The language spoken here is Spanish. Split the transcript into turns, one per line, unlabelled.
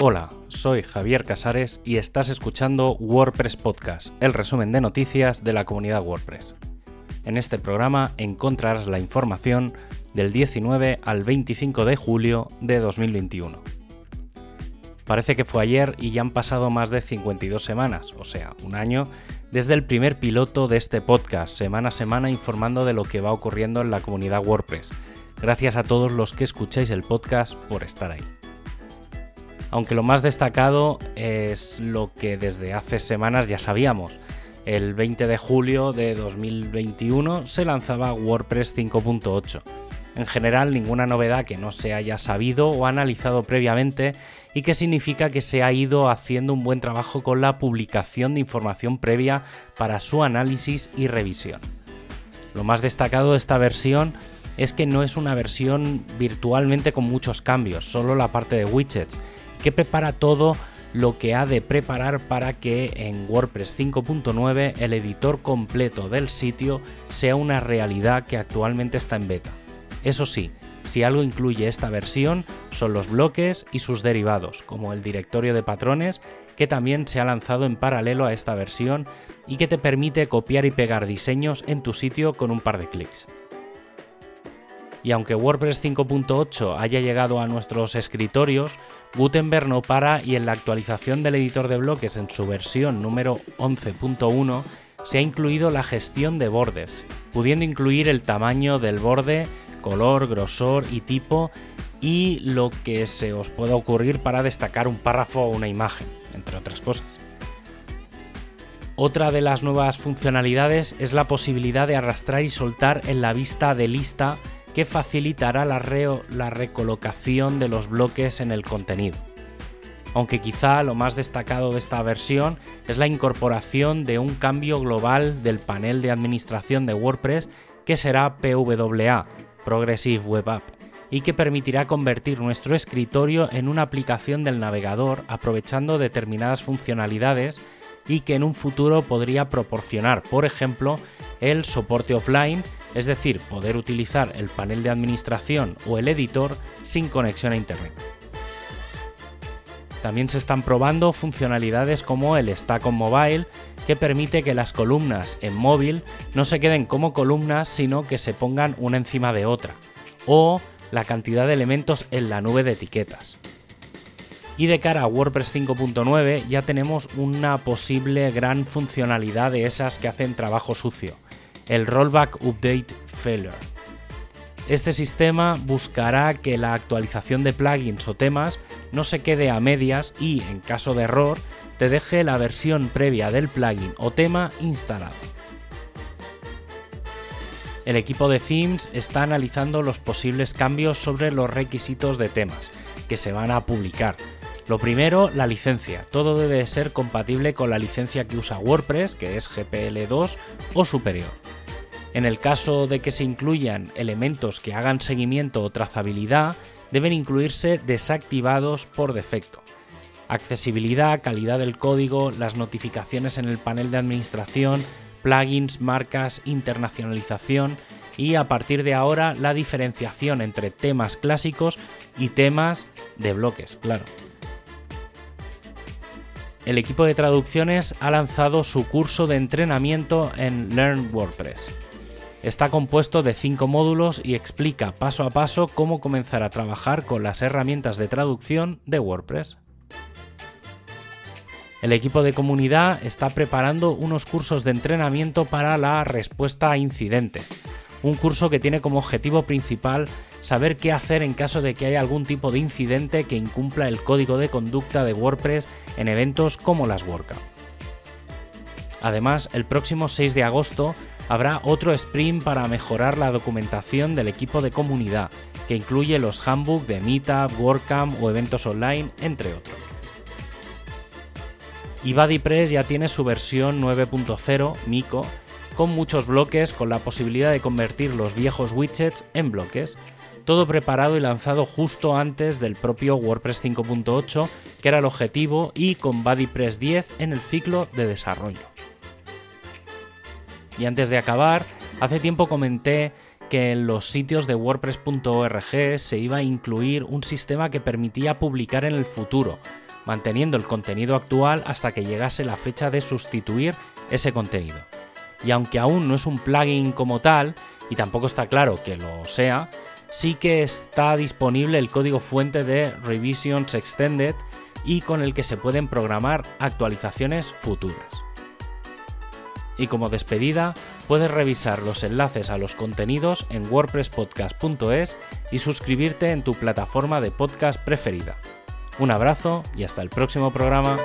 Hola, soy Javier Casares y estás escuchando WordPress Podcast, el resumen de noticias de la comunidad WordPress. En este programa encontrarás la información del 19 al 25 de julio de 2021. Parece que fue ayer y ya han pasado más de 52 semanas, o sea, un año, desde el primer piloto de este podcast, semana a semana informando de lo que va ocurriendo en la comunidad WordPress. Gracias a todos los que escucháis el podcast por estar ahí. Aunque lo más destacado es lo que desde hace semanas ya sabíamos. El 20 de julio de 2021 se lanzaba WordPress 5.8 en general ninguna novedad que no se haya sabido o analizado previamente y que significa que se ha ido haciendo un buen trabajo con la publicación de información previa para su análisis y revisión. Lo más destacado de esta versión es que no es una versión virtualmente con muchos cambios, solo la parte de widgets, que prepara todo lo que ha de preparar para que en WordPress 5.9 el editor completo del sitio sea una realidad que actualmente está en beta. Eso sí, si algo incluye esta versión son los bloques y sus derivados, como el directorio de patrones, que también se ha lanzado en paralelo a esta versión y que te permite copiar y pegar diseños en tu sitio con un par de clics. Y aunque WordPress 5.8 haya llegado a nuestros escritorios, Gutenberg no para y en la actualización del editor de bloques en su versión número 11.1 se ha incluido la gestión de bordes, pudiendo incluir el tamaño del borde color, grosor y tipo y lo que se os pueda ocurrir para destacar un párrafo o una imagen, entre otras cosas. Otra de las nuevas funcionalidades es la posibilidad de arrastrar y soltar en la vista de lista que facilitará la, la recolocación de los bloques en el contenido. Aunque quizá lo más destacado de esta versión es la incorporación de un cambio global del panel de administración de WordPress que será PWA, Progressive Web App y que permitirá convertir nuestro escritorio en una aplicación del navegador aprovechando determinadas funcionalidades y que en un futuro podría proporcionar, por ejemplo, el soporte offline, es decir, poder utilizar el panel de administración o el editor sin conexión a Internet. También se están probando funcionalidades como el Stack on Mobile, que permite que las columnas en móvil no se queden como columnas, sino que se pongan una encima de otra, o la cantidad de elementos en la nube de etiquetas. Y de cara a WordPress 5.9 ya tenemos una posible gran funcionalidad de esas que hacen trabajo sucio, el Rollback Update Failure. Este sistema buscará que la actualización de plugins o temas no se quede a medias y, en caso de error, te deje la versión previa del plugin o tema instalado. El equipo de themes está analizando los posibles cambios sobre los requisitos de temas que se van a publicar. Lo primero, la licencia. Todo debe ser compatible con la licencia que usa WordPress, que es GPL2 o superior. En el caso de que se incluyan elementos que hagan seguimiento o trazabilidad, deben incluirse desactivados por defecto accesibilidad, calidad del código, las notificaciones en el panel de administración, plugins, marcas, internacionalización y a partir de ahora la diferenciación entre temas clásicos y temas de bloques, claro. El equipo de traducciones ha lanzado su curso de entrenamiento en Learn WordPress. Está compuesto de cinco módulos y explica paso a paso cómo comenzar a trabajar con las herramientas de traducción de WordPress. El equipo de comunidad está preparando unos cursos de entrenamiento para la respuesta a incidentes. Un curso que tiene como objetivo principal saber qué hacer en caso de que haya algún tipo de incidente que incumpla el código de conducta de WordPress en eventos como las WordCamp. Además, el próximo 6 de agosto habrá otro sprint para mejorar la documentación del equipo de comunidad, que incluye los handbook de Meetup, WordCamp o eventos online, entre otros. Y BuddyPress ya tiene su versión 9.0 Mico con muchos bloques con la posibilidad de convertir los viejos widgets en bloques. Todo preparado y lanzado justo antes del propio WordPress 5.8, que era el objetivo, y con BuddyPress 10 en el ciclo de desarrollo. Y antes de acabar, hace tiempo comenté que en los sitios de WordPress.org se iba a incluir un sistema que permitía publicar en el futuro, manteniendo el contenido actual hasta que llegase la fecha de sustituir ese contenido. Y aunque aún no es un plugin como tal, y tampoco está claro que lo sea, sí que está disponible el código fuente de Revisions Extended y con el que se pueden programar actualizaciones futuras. Y como despedida, puedes revisar los enlaces a los contenidos en wordpresspodcast.es y suscribirte en tu plataforma de podcast preferida. Un abrazo y hasta el próximo programa.